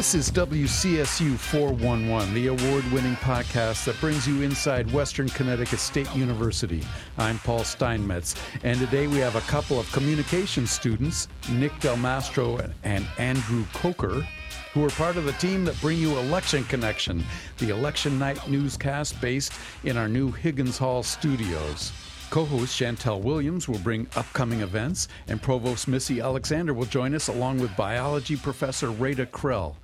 This is WCSU 411, the award winning podcast that brings you inside Western Connecticut State University. I'm Paul Steinmetz, and today we have a couple of communication students, Nick Del Mastro and Andrew Coker, who are part of the team that bring you Election Connection, the election night newscast based in our new Higgins Hall studios. Co host Chantel Williams will bring upcoming events, and Provost Missy Alexander will join us along with biology professor Rada Krell.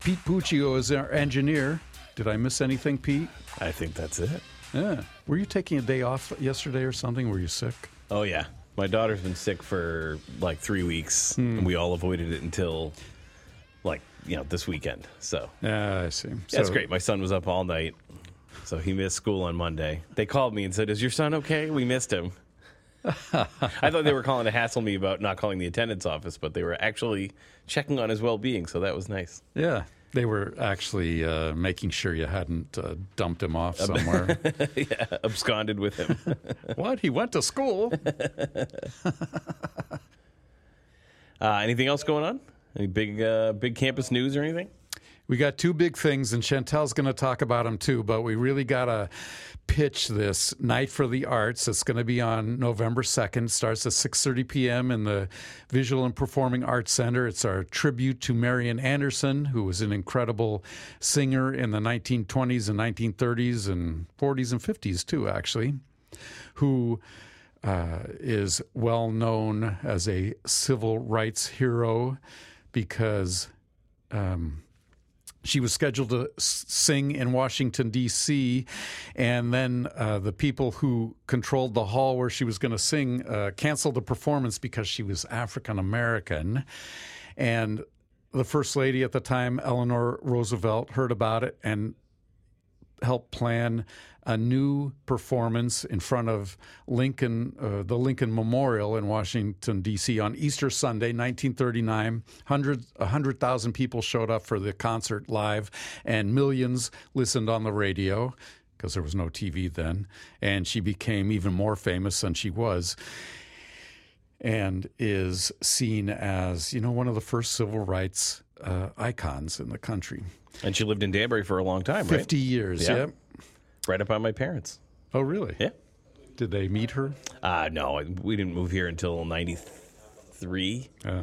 Pete Puccio is our engineer. Did I miss anything, Pete? I think that's it. Yeah. Were you taking a day off yesterday or something? Were you sick? Oh, yeah. My daughter's been sick for like three weeks, and hmm. we all avoided it until like, you know, this weekend. So Yeah, I see. that's So- great. My son was up all night, so he missed school on Monday. They called me and said, Is your son okay? We missed him. I thought they were calling to hassle me about not calling the attendance office, but they were actually checking on his well being, so that was nice. Yeah. They were actually uh, making sure you hadn't uh, dumped him off somewhere. yeah, absconded with him. what? He went to school? Uh, anything else going on? Any big, uh, big campus news or anything? We got two big things, and Chantel's going to talk about them too. But we really got to pitch this Night for the Arts. It's going to be on November second. Starts at six thirty p.m. in the Visual and Performing Arts Center. It's our tribute to Marian Anderson, who was an incredible singer in the 1920s and 1930s and 40s and 50s too, actually, who uh, is well known as a civil rights hero because. Um, she was scheduled to sing in Washington, D.C., and then uh, the people who controlled the hall where she was going to sing uh, canceled the performance because she was African American. And the First Lady at the time, Eleanor Roosevelt, heard about it and helped plan a new performance in front of Lincoln, uh, the Lincoln Memorial in Washington, D.C. on Easter Sunday, 1939. Hundred, 100,000 people showed up for the concert live, and millions listened on the radio because there was no TV then. And she became even more famous than she was and is seen as, you know, one of the first civil rights uh, icons in the country. And she lived in Danbury for a long time, right? 50 years, Yeah. yep. Right up on my parents. Oh, really? Yeah. Did they meet her? Uh, no, we didn't move here until 93. Yeah.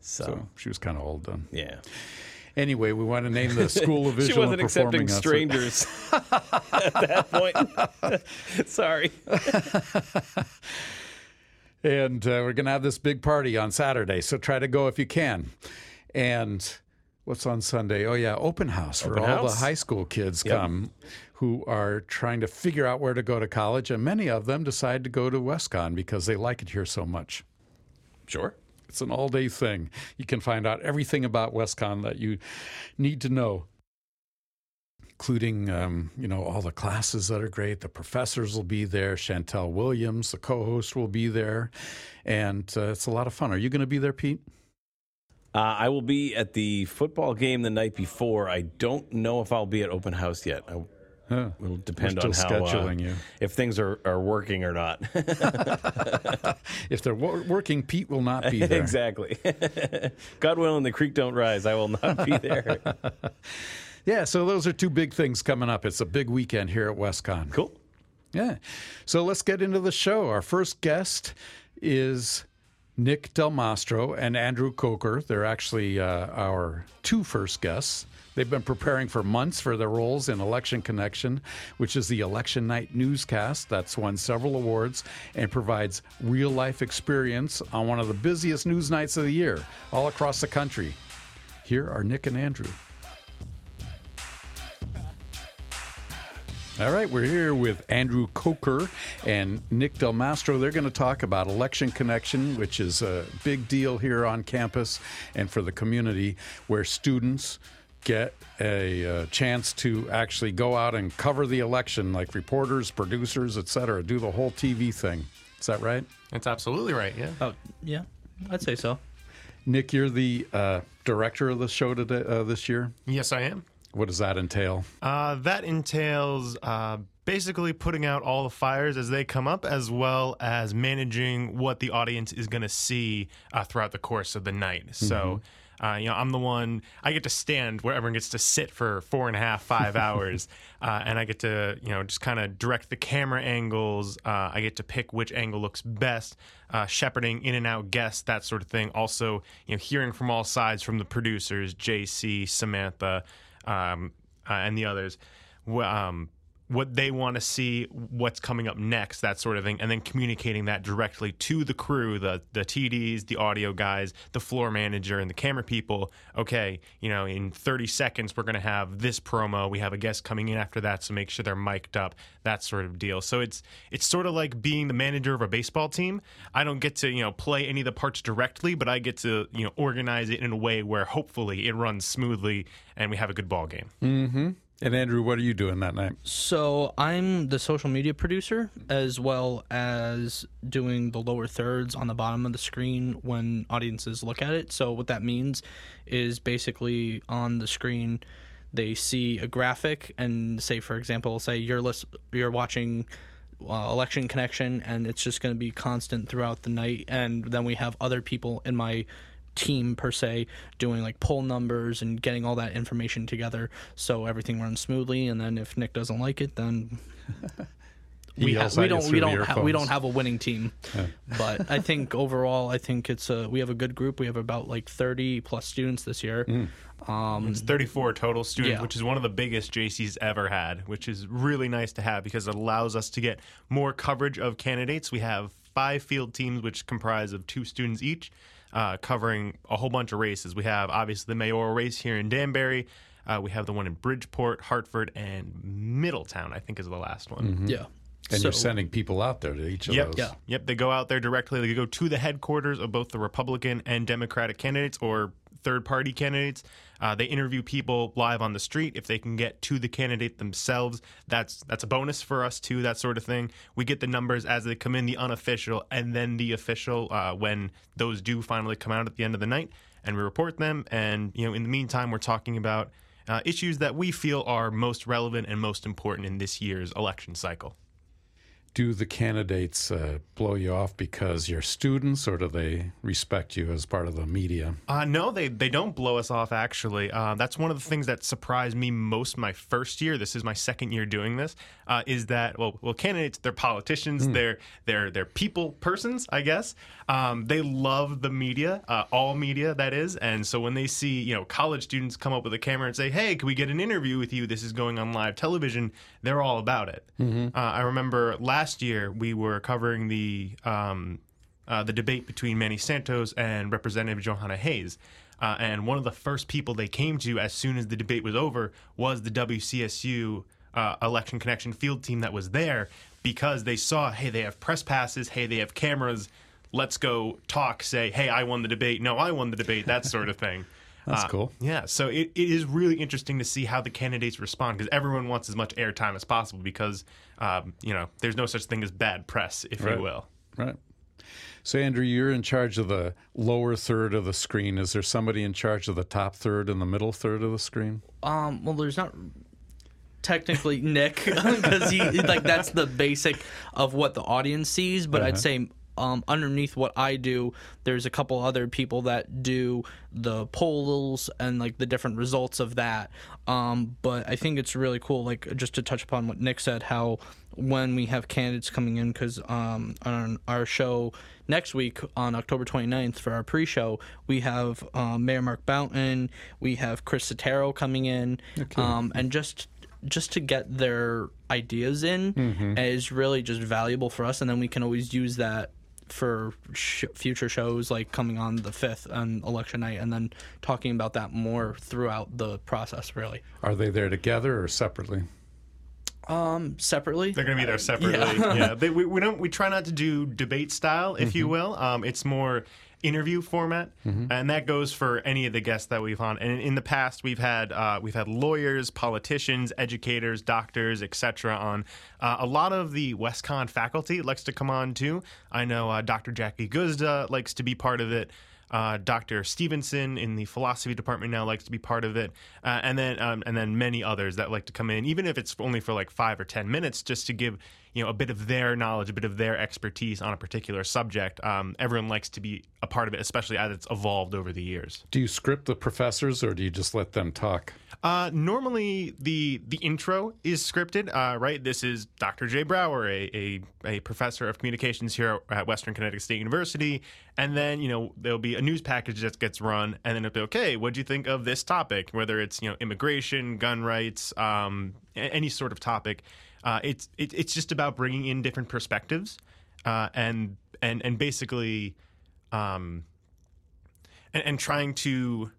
So, So she was kind of old then. yeah. Anyway, we want to name the School of Visual She wasn't accepting strangers at that point. Sorry. And uh, we're going to have this big party on Saturday, so try to go if you can. And what's on Sunday? Oh, yeah, open house where Open all the high school kids Yep. come who are trying to figure out where to go to college. And many of them decide to go to WestCon because they like it here so much. Sure. It's an all day thing. You can find out everything about WestCon that you need to know, including, um, you know, all the classes that are great. The professors will be there. Chantel Williams, the co host, will be there. And uh, it's a lot of fun. Are you going to be there, Pete? Uh, I will be at the football game the night before. I don't know if I'll be at open house yet. I, Huh. it'll depend on how uh, scheduling you. if things are, are working or not. If they're wo- working, Pete will not be there. exactly. God willing, the creek don't rise. I will not be there. Yeah, so those are two big things coming up. It's a big weekend here at WestCon. cool. Yeah. So let's get into the show. Our first guest is Nick Del Mastro and Andrew Coker. They're actually uh, our two first guests. They've been preparing for months for their roles in Election Connection, which is the election night newscast that's won several awards and provides real life experience on one of the busiest news nights of the year all across the country. Here are Nick and Andrew. All right, we're here with Andrew Coker and Nick Del Mastro. They're going to talk about Election Connection, which is a big deal here on campus and for the community, where students get a, uh chance to actually go out and cover the election, like reporters, producers, etc., do the whole TV thing. Is that right? That's absolutely right. Yeah. Oh, yeah, I'd say so. Nick, you're the uh, director of the show today, uh, this year. Yes, I am. What does that entail? Uh, that entails uh, basically putting out all the fires as they come up, as well as managing what the audience is going to see uh, throughout the course of the night. So Uh, you know, I'm the one. I get to stand where everyone gets to sit for four and a half, five hours, uh, and I get to you know just kind of direct the camera angles. Uh, I get to pick which angle looks best, uh, shepherding in and out guests, that sort of thing. Also, you know, hearing from all sides from the producers, JC, Samantha, um, uh, and the others. Um, what they want to see, what's coming up next, that sort of thing, and then communicating that directly to the crew, the the TDs, the audio guys, the floor manager, and the camera people. Okay, you know, in 30 seconds we're going to have this promo. We have a guest coming in after that, so make sure they're mic'd up, that sort of deal. So it's it's sort of like being the manager of a baseball team. I don't get to you know play any of the parts directly, but I get to you know organize it in a way where hopefully it runs smoothly and we have a good ball game. Mm-hmm. And Andrew, what are you doing that night? So I'm the social media producer as well as doing the lower thirds on the bottom of the screen when audiences look at it. So what that means is basically on the screen they see a graphic and say for example say you're list- you're watching uh, election connection and it's just going to be constant throughout the night and then we have other people in my team per se doing like poll numbers and getting all that information together so everything runs smoothly. And then if Nick doesn't like it then we, ha- we don't we don't ha- we don't have a winning team. But I think overall I think it's a we have a good group. We have about like 30 plus students this year. Um It's 34 total students, Yeah. which is one of the biggest JC's ever had, which is really nice to have because it allows us to get more coverage of candidates. We have five field teams, which comprise of two students each, uh, covering a whole bunch of races. We have obviously the mayoral race here in Danbury. Uh, we have the one in Bridgeport, Hartford, and Middletown. I think is the last one. yeah And So- you're sending people out there to each of Yep. those. Yeah. Yep. They go out there directly. They go to the headquarters of both the Republican and Democratic candidates or third party candidates. Uh, they interview people live on the street. If they can get to the candidate themselves, that's that's a bonus for us too. That sort of thing. We get the numbers as they come in, the unofficial, and then the official uh, when those do finally come out at the end of the night, and we report them. And you know, in the meantime, we're talking about uh, issues that we feel are most relevant and most important in this year's election cycle. Do the candidates uh, blow you off because you're students, or do they respect you as part of the media? Uh, no, they they don't blow us off. Actually, uh, that's one of the things that surprised me most my first year. This is my second year doing this. Uh, is that well, well, candidates they're politicians, they're they're they're people persons, I guess. Um, they love the media, uh, all media that is, and so when they see you know college students come up with a camera and say, "Hey, can we get an interview with you? This is going on live television," they're all about it. Uh, I remember last year we were covering the. Um, uh, the debate between Manny Santos and Representative Jahana Hayes. Uh, and one of the first people they came to as soon as the debate was over was the WCSU uh, election connection field team that was there because they saw, hey, they have press passes, hey, they have cameras. Let's go talk, say, hey, I won the debate. No, I won the debate, that sort of thing. That's Uh, cool. Yeah, so it, it is really interesting to see how the candidates respond because everyone wants as much airtime as possible because, um, you know, there's no such thing as bad press, if Right. you will. Right. So, Andrew, you're in charge of the lower third of the screen. Is there somebody in charge of the top third and the middle third of the screen? Um, well, there's not technically Nick because he like that's the basic of what the audience sees. But I'd say um, underneath what I do, there's a couple other people that do the polls and like the different results of that. Um, but I think it's really cool, like just to touch upon what Nick said, how when we have candidates coming in, because um, on our show next week on October 29th for our pre-show, we have um, Mayor Mark Boughton, we have Chris Setaro coming in, um, and just just to get their ideas in is really just valuable for us, and then we can always use that for sh- future shows like coming on the 5th on election night and then talking about that more throughout the process really Are they there together or separately? um separately They're going to be there separately. Yeah, They, we, we don't. We try not to do debate style, if you will. Um, it's more interview format, and that goes for any of the guests that we've on. And in the past, we've had uh, we've had lawyers, politicians, educators, doctors, etc. On uh, a lot of the WestCon faculty likes to come on too. I know uh, Dr. Jackie Guzda likes to be part of it. Uh, Dr. Stevenson in the philosophy department now likes to be part of it, uh, and then um, and then many others that like to come in, even if it's only for like five or ten minutes, just to give you know a bit of their knowledge, a bit of their expertise on a particular subject. Um, everyone likes to be a part of it, especially as it's evolved over the years. Do you script the professors or do you just let them talk? Uh, normally, the the intro is scripted, uh, right? This is Dr. Jay Brower, a, a, a professor of communications here at Western Connecticut State University, and then you know there'll be a news package that gets run, and then it'll be okay. What do you think of this topic? Whether it's you know immigration, gun rights, um, any sort of topic, uh, it's it, it's just about bringing in different perspectives, uh, and and and basically, um, and, and trying to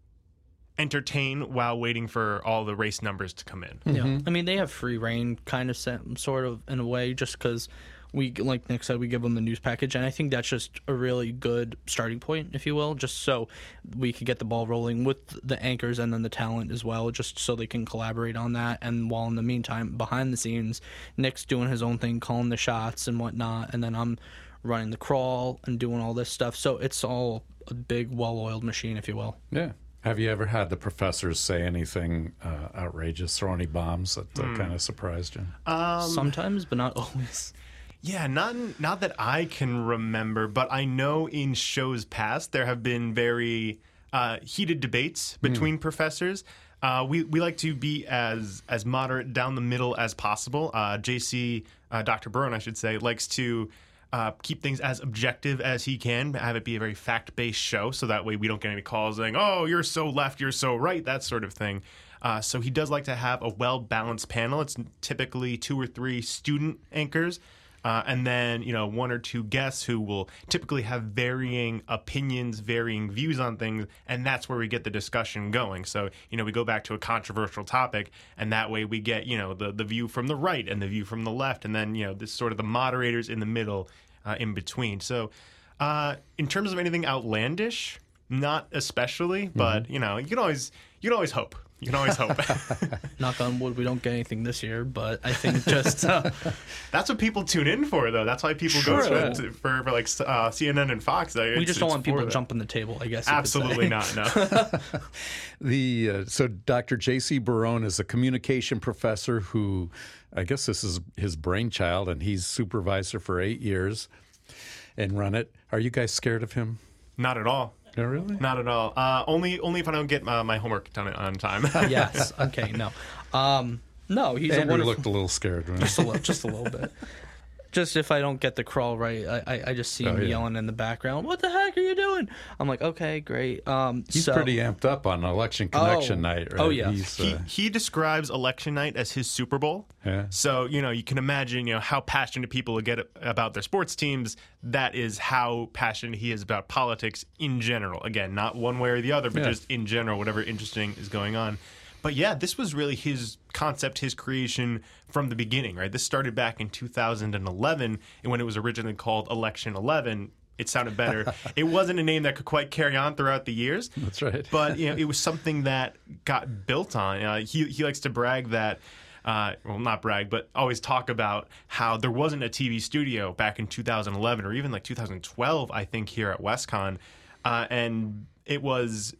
entertain while waiting for all the race numbers to come in. Yeah, mm-hmm. I mean they have free reign, kind of, sort of in a way, just because we, like Nick said, we give them the news package, and I think that's just a really good starting point, if you will, just so we could get the ball rolling with the anchors and then the talent as well, just so they can collaborate on that. And while in the meantime, behind the scenes, Nick's doing his own thing, calling the shots and whatnot, and then I'm running the crawl and doing all this stuff. So it's all a big, well-oiled machine, if you will. Yeah. Have you ever had the professors say anything uh, outrageous, throw any bombs that uh, kind of surprised you? Sometimes, but not always. Yeah, not not that I can remember, but I know in shows past there have been very uh, heated debates between professors. Uh, we we like to be as as moderate down the middle as possible. Uh, JC, uh, Dr. Barone, I should say, likes to. Uh, keep things as objective as he can, have it be a very fact based show, so that way we don't get any calls saying, "Oh, you're so left, you're so right," that sort of thing. Uh, so he does like to have a well balanced panel. It's typically two or three student anchors, uh, and then you know one or two guests who will typically have varying opinions, varying views on things, and that's where we get the discussion going. So you know we go back to a controversial topic, and that way we get you know the the view from the right and the view from the left, and then you know this sort of the moderators in the middle, uh, in between. So uh, in terms of anything outlandish, not especially, but you know you can always you can always hope. You can always hope. Knock on wood, we don't get anything this year, but I think just uh, That's what people tune in for, though. That's why people Sure. go to, for, for like uh, CNN and Fox. Like, we just don't want people for that. jumping the table. I guess you could say. Absolutely not. No. The uh, so Dr. J.C. Barone is a communication professor who, I guess this is his brainchild, and he's supervisor for eight years, and run it. Are you guys scared of him? not at all. No, really? Not at all. Uh, only only if I don't get my, my homework done on time. yes. Okay. No. Um. No. He's a wonderful. looked a little scared. Right? just a little, just a little bit. Just if I don't get the crawl right, I, I, I just see him Oh, yeah. yelling in the background. What the heck are you doing? I'm like, okay, great. Um, He's so, pretty amped up on election connection Oh. night. Right? Oh, yeah. He's, he uh, he describes election night as his Super Bowl. Yeah. So you know you can imagine you know how passionate people get about their sports teams. That is how passionate he is about politics in general. Again, not one way or the other, but Yeah. just in general, whatever interesting is going on. But yeah, this was really his concept, his creation from the beginning, right? This started back in 2011, and when it was originally called Election 11, it sounded better. it wasn't a name that could quite carry on throughout the years That's right. but you know, it was something that got built on. Uh, he he likes to brag that. Uh, well, not brag, but always talk about how there wasn't a TV studio back in 2011 or even like 2012, I think, here at WestCon, uh, and it was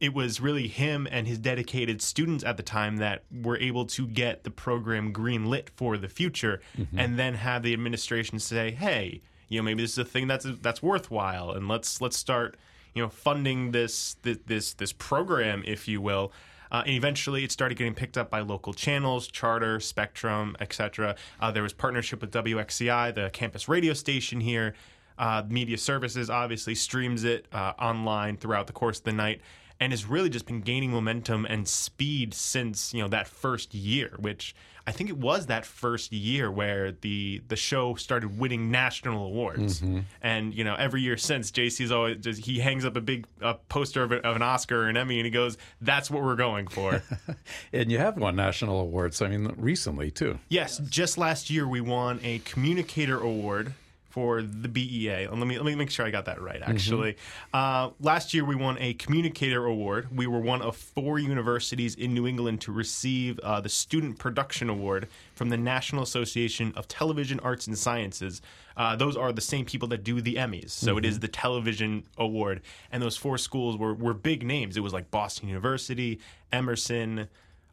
it was really him and his dedicated students at the time that were able to get the program green lit for the future, and then have the administration say, "Hey, you know, maybe this is a thing that's that's worthwhile, and let's let's start, you know, funding this this this, this program, if you will." Uh, and eventually, it started getting picked up by local channels, Charter, Spectrum, etc. Uh, there was partnership with WXCI, the campus radio station here. Uh, Media Services obviously streams it uh, online throughout the course of the night, and has really just been gaining momentum and speed since you know that first year. Which I think it was that first year where the the show started winning national awards, and you know every year since, JC's always just, he hangs up a big uh, poster of, a, of an Oscar or an Emmy, and he goes, "That's what we're going for." and you have won national awards. I mean, recently too. Yes, just last year we won a communicator award for the BEA. Let me let me make sure I got that right. Actually, uh, last year we won a communicator award. We were one of four universities in New England to receive uh, the Student Production Award from the National Association of Television Arts and Sciences. Uh, those are the same people that do the Emmys, so it is the television award. And those four schools were were big names. It was like Boston University, Emerson.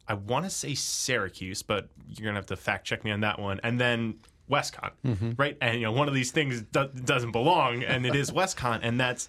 I want to say Syracuse, but you're gonna have to fact check me on that one. And then WestCon, right? And you know, one of these things do- doesn't belong, and it is WestCon, and that's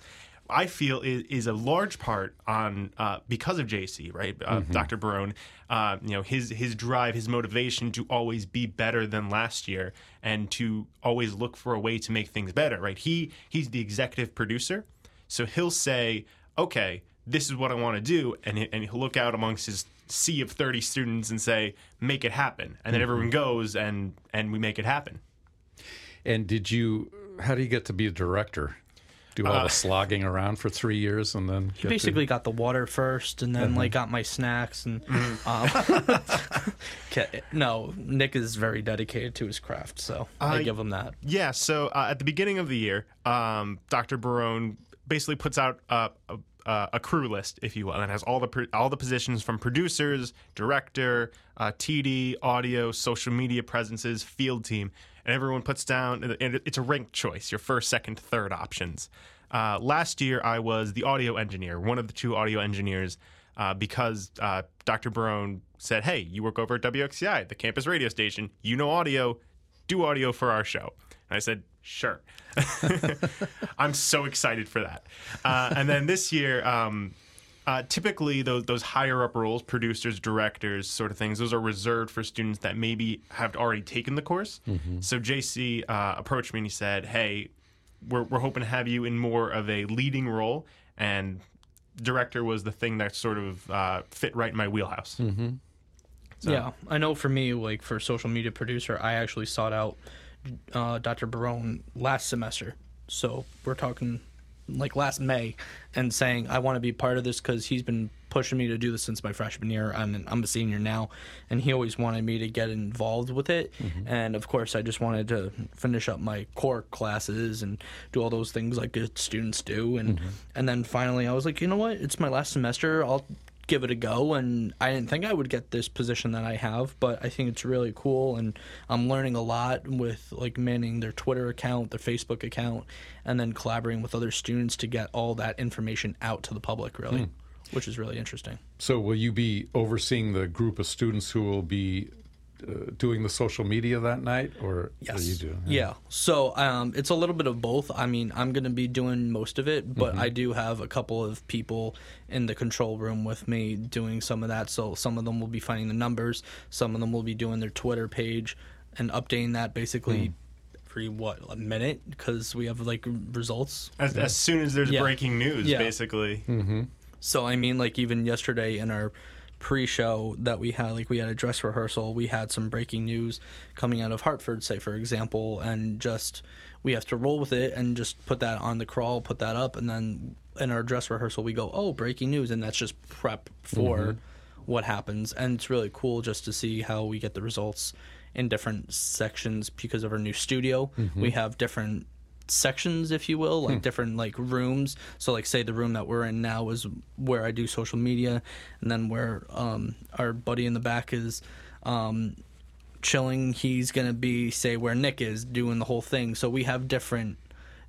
I feel is, is a large part on uh, because of JC, right? Uh, Dr. Barone, uh, you know, his his drive, his motivation to always be better than last year, and to always look for a way to make things better, right? He he's the executive producer, so he'll say, okay, this is what I want to do, and he, and he'll look out amongst his sea of 30 students and say, make it happen, and then everyone goes and and we make it happen. And did you? How do you get to be a director? Do all the slogging around for three years and then get to- basically got the water first and then like got my snacks and um, ca- no nick is very dedicated to his craft so i Uh, give him that Yeah, so uh, at the beginning of the year, um, Dr. Barone basically puts out a, a, a crew list, if you will, and it has all the all the positions from producers, director, uh, TD, audio, social media presences, field team, and everyone puts down. And it's a ranked choice: your first, second, third options. Uh, last year, I was the audio engineer, one of the two audio engineers, uh, because uh, Dr. Barone said, "Hey, you work over at WXCI, the campus radio station. You know audio. Do audio for our show." And I said, "Sure." I'm so excited for that. Uh, and then this year, um, uh, typically those those higher up roles, producers, directors, sort of things, those are reserved for students that maybe have already taken the course. So JC uh, approached me and he said, "Hey, we're we're hoping to have you in more of a leading role." And director was the thing that sort of uh, fit right in my wheelhouse. so yeah i know for me like for social media producer i actually sought out uh, dr barone last semester. So we're talking like last may and saying i want to be part of this because he's been pushing me to do this since my freshman year. And i'm a senior now. And he always wanted me to get involved with it. And of course i just wanted to finish up my core classes and do all those things like good students do. And and then finally i was like you know what? It's my last semester. I'll give it a go and I didn't think I would get this position that I have but I think it's really cool and I'm learning a lot with like manning their Twitter account their Facebook account and then collaborating with other students to get all that information out to the public really hmm. which is really interesting. So will you be overseeing the group of students who will be uh, doing the social media that night, or Yes. you do? Yeah. So um, it's a little bit of both. I mean, I'm going to be doing most of it, but I do have a couple of people in the control room with me doing some of that. So some of them will be finding the numbers, some of them will be doing their Twitter page and updating that basically every what a minute because we have like results. As, as soon as there's Yeah. breaking news, Yeah. basically. So I mean, like even yesterday in our pre-show that we had, like we had a dress rehearsal, we had some breaking news coming out of Hartford, say for example, and just we have to roll with it and just put that on the crawl, put that up, and then in our dress rehearsal we go, oh, breaking news, and that's just prep for mm-hmm. what happens, and it's really cool just to see how we get the results in different sections because of our new studio. Mm-hmm. We have different sections if you will like different like rooms. So like say the room that we're in now is where i do social media and then where um our buddy in the back is um chilling. He's gonna be say where nick is doing the whole thing. So we have different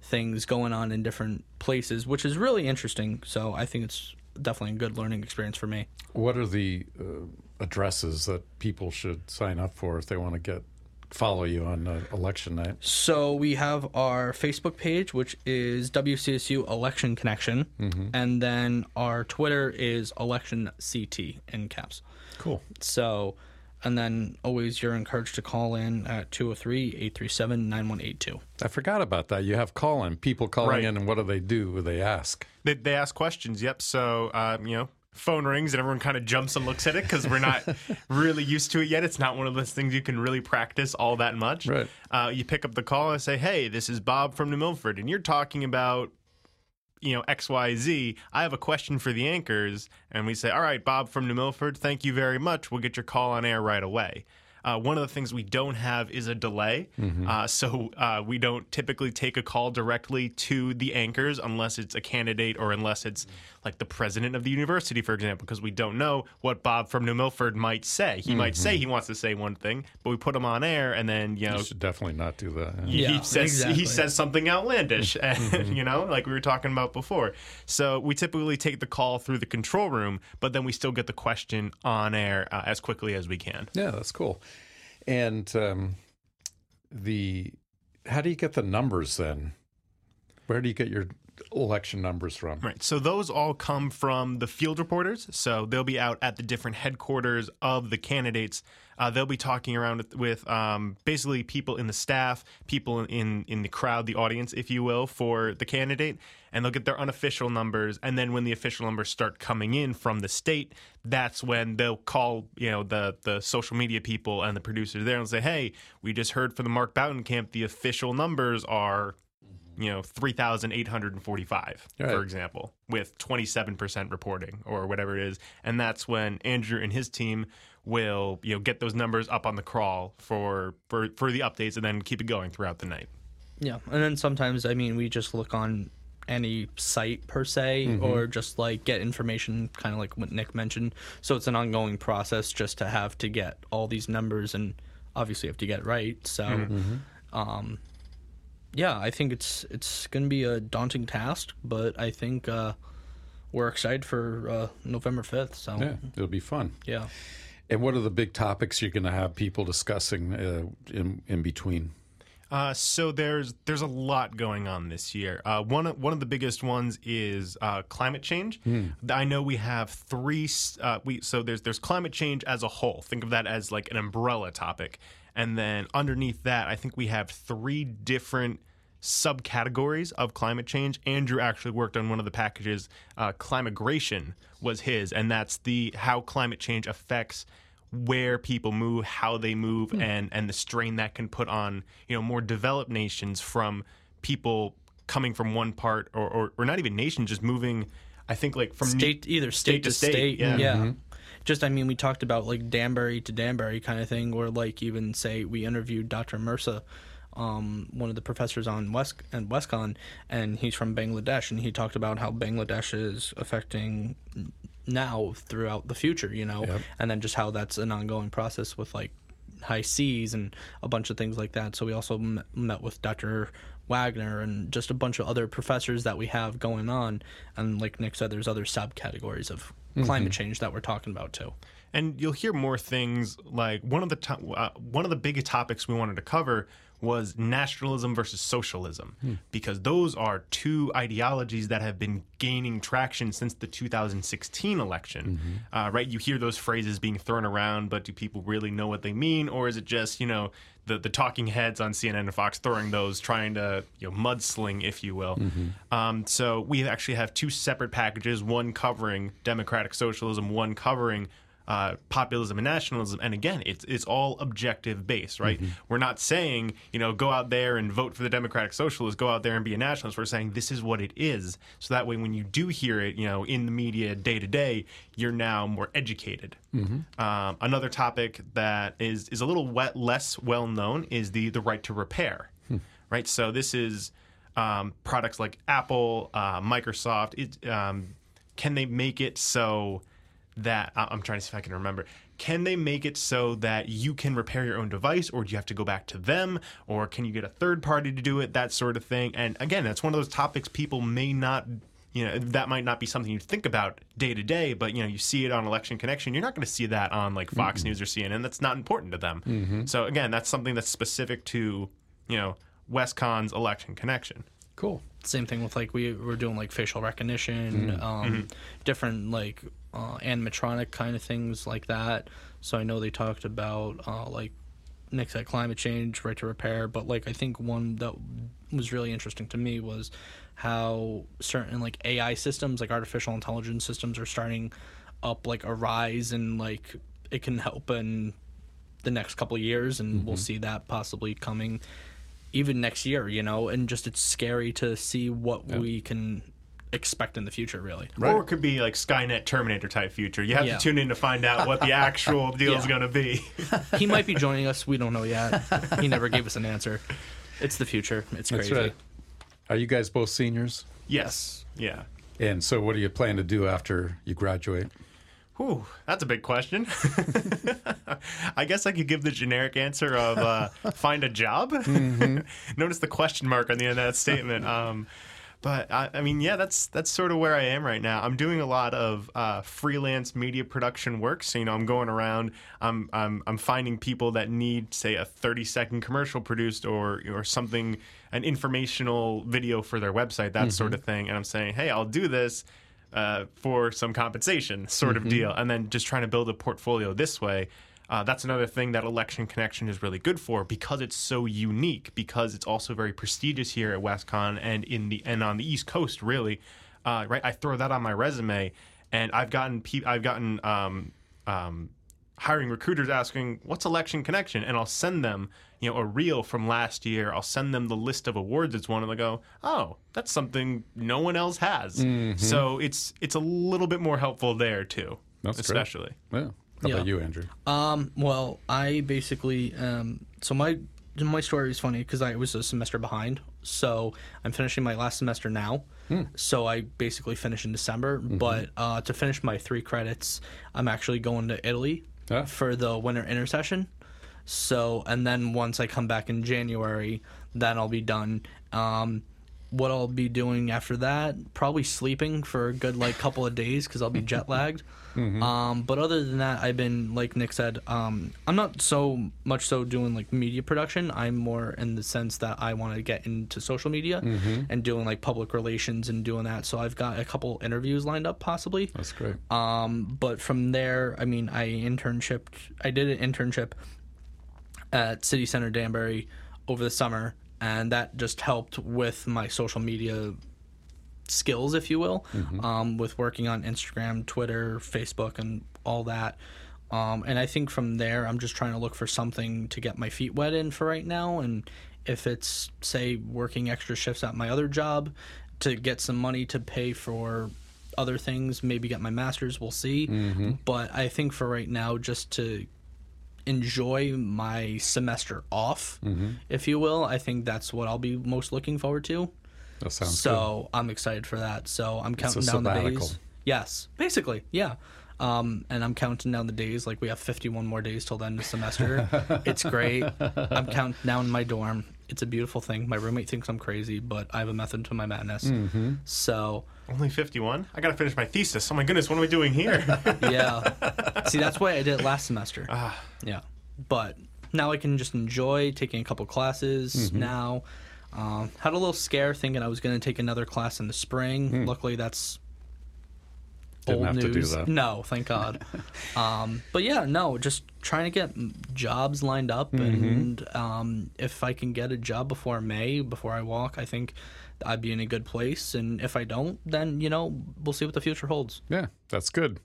things going on in different places which is really interesting. So i think it's definitely a good learning experience for me. What are the uh, addresses that people should sign up for if they want to get follow you on uh, election night? So we have our Facebook page, which is WCSU Election Connection, and then our Twitter is Election CT in caps. Cool. So, and then always you're encouraged to call in at 203-837-9182. I forgot about that. You have call in people calling Right. in, and what do they do? They ask. They, they ask questions. Yep. So, um, you know, phone rings and everyone kind of jumps and looks at it because we're not really used to it yet. It's not one of those things you can really practice all that much. Right. Uh, you pick up the call and say, "Hey, this is Bob from New Milford, and you're talking about." You know, XYZ. I have a question for the anchors. And we say, All right, Bob from New Milford, thank you very much. We'll get your call on air right away. Uh, one of the things we don't have is a delay. Uh, so uh, we don't typically take a call directly to the anchors unless it's a candidate or unless it's like the president of the university, for example, because we don't know what Bob from New Milford might say. He might say he wants to say one thing, but we put him on air and then, you know, You should definitely not do that. he Yeah, says exactly. he says something outlandish, and, you know, like we were talking about before. So we typically take the call through the control room, but then we still get the question on air uh, as quickly as we can. Yeah, that's cool. And um, the how do you get the numbers then? Where do you get your election numbers from? Right. So those all come from the field reporters. So they'll be out at the different headquarters of the candidates. Uh, they'll be talking around with, with um, basically people in the staff, people in in the crowd, the audience, if you will, for the candidate, and they'll get their unofficial numbers. And then when the official numbers start coming in from the state, that's when they'll call you know the the social media people and the producers there and say, "Hey, we just heard from the Mark Boughton camp. The official numbers are." You know, three thousand eight hundred and forty-five, Right. for example, with 27% reporting or whatever it is. And that's when Andrew and his team will, you know, get those numbers up on the crawl for for for the updates and then keep it going throughout the night. Yeah, and then sometimes I mean we just look on any site per se, or just like get information, kind of like what Nick mentioned. So it's an ongoing process just to have to get all these numbers, and obviously have to get it right. So, um, yeah, I think it's it's going to be a daunting task, but I think uh, we're excited for uh, November fifth. So Yeah, it'll be fun. yeah. And what are the big topics you're going to have people discussing uh, in in between? Uh, so there's there's a lot going on this year. Uh, one of, one of the biggest ones is uh, climate change. I know we have three. Uh, we so there's there's climate change as a whole. Think of that as like an umbrella topic, and then underneath that, I think we have three different subcategories of climate change. Andrew actually worked on one of the packages. Uh, climigration was his, and that's the how climate change affects where people move, how they move, and and the strain that can put on you know more developed nations from people coming from one part or or, or not even nation, just moving. I think like from state either state, to to state, state, yeah. yeah. Just I mean, we talked about like Danbury to Danbury kind of thing, or like even say we interviewed Dr. Mirza, um, one of the professors on West and Westcon, and he's from Bangladesh, and he talked about how Bangladesh is affecting now throughout the future, you know, Yep. and then just how that's an ongoing process with like high seas and a bunch of things like that. So we also met, met with Dr. Wagner and just a bunch of other professors that we have going on. And like Nick said, there's other subcategories of climate change that we're talking about too. and you'll hear more things like one of the to- uh, one of the biggest topics we wanted to cover was nationalism versus socialism. Because those are two ideologies that have been gaining traction since the 2016 election. Uh, right? You hear those phrases being thrown around but do people really know what they mean? Or is it just you know the, the talking heads on CNN and Fox throwing those, trying to you know mudsling, if you will. Um, so we actually have two separate packages: one covering democratic socialism, one covering uh, populism and nationalism. And again, it's it's all objective based, right? We're not saying you know go out there and vote for the democratic socialists, go out there and be a nationalist. We're saying this is what it is, so that way when you do hear it, you know, in the media day to day, you're now more educated. Um, another topic that is is a little wet, less well known is the the right to repair, right? So this is um, products like Apple, uh, Microsoft. It, um, can they make it so that I- I'm trying to see if I can remember? Can they make it so that you can repair your own device, or do you have to go back to them, or can you get a third party to do it? That sort of thing. And again, that's one of those topics people may not you know that might not be something you think about day to day but you know you see it on election connection. You're not going to see that on like fox news or cnn that's not important to them. Mm-hmm. So again that's something that's specific to you know westcon's election connection. Cool. Same thing with like we were doing like facial recognition, mm-hmm. um, mm-hmm. different like uh, animatronic kind of things like that. So I know they talked about uh, like Nick said climate change, right to repair, but like I think one that was really interesting to me was how certain like AI systems, like artificial intelligence systems, are starting up like a rise and like it can help in the next couple of years, and we'll see that possibly coming even next year, you know, and just it's scary to see what we can expect in the future, really. Or it could be like Skynet Terminator type future. You have Yeah. to tune in to find out what the actual deal is going to be. He might be joining us. We don't know yet. He never gave us an answer. It's the future. It's That's crazy. right. Are you guys both seniors? yes. Yeah. And so, what do you plan to do after you graduate? Whew, that's a big question. I guess I could give the generic answer of uh, find a job. Notice the question mark on the end of that statement. Um, but I, I mean, yeah, that's that's sort of where I am right now. I'm doing a lot of uh, freelance media production work. So you know, I'm going around. I'm I'm I'm finding people that need, say, a 30 second commercial produced or or something, an informational video for their website, that sort of thing. And I'm saying, hey, I'll do this uh, for some compensation sort of deal and then just trying to build a portfolio this way uh, that's another thing that election connection is really good for because it's so unique because it's also very prestigious here at westcon and in the and on the east coast really. Uh, right i throw that on my resume and i've gotten pe- i've gotten um, um, hiring recruiters asking what's election connection? And i'll send them you know a reel from last year. I'll send them the list of awards it's won and they go oh that's something no one else has. So it's it's a little bit more helpful there too That's great. especially. Yeah. How Yeah. about you, Andrew? Um, well, I basically um, so my my story is funny because I was a semester behind. So I'm finishing my last semester now. So I basically finish in December. But uh, to finish my three credits, I'm actually going to Italy for the winter intercession. So and then once I come back in January, then I'll be done. Um, what I'll be doing after that, probably sleeping for a good like couple of days because I'll be jet lagged. Um, but other than that, I've been like Nick said, um, I'm not so much so doing like media production. I'm more in the sense that I want to get into social media and doing like public relations and doing that. So I've got a couple interviews lined up possibly. That's great. Um, but from there, I mean, I internship. I did an internship at City Center Danbury over the summer, and that just helped with my social media skills, if you will, um, with working on Instagram, Twitter, Facebook, and all that. Um, and I think from there, I'm just trying to look for something to get my feet wet in for right now. And if it's, say, working extra shifts at my other job to get some money to pay for other things, maybe get my master's, we'll see. But I think for right now, just to enjoy my semester off, if you will, I think that's what I'll be most looking forward to. That sounds So I'm excited for that. So I'm counting down the days. Yes, basically, yeah. Um, and I'm counting down the days. Like we have 51 more days till the end of semester. it's great. I'm counting down my dorm. It's a beautiful thing. My roommate thinks I'm crazy, but I have a method to my madness. Mm-hmm. So only 51 i gotta finish my thesis oh my goodness what am i doing here yeah. See, that's why I did it last semester. Yeah. But now I can just enjoy taking a couple classes Mm-hmm. now. Um, had a little scare thinking I was going to take another class in the spring. Luckily, that's. Didn't old have to do news. that. No, thank God. um, but yeah, no, just trying to get mm, jobs lined up, Mm-hmm. and um, if I can get a job before May, before I walk, I think I'd be in a good place. And if I don't, then you know we'll see what the future holds. Yeah, that's good.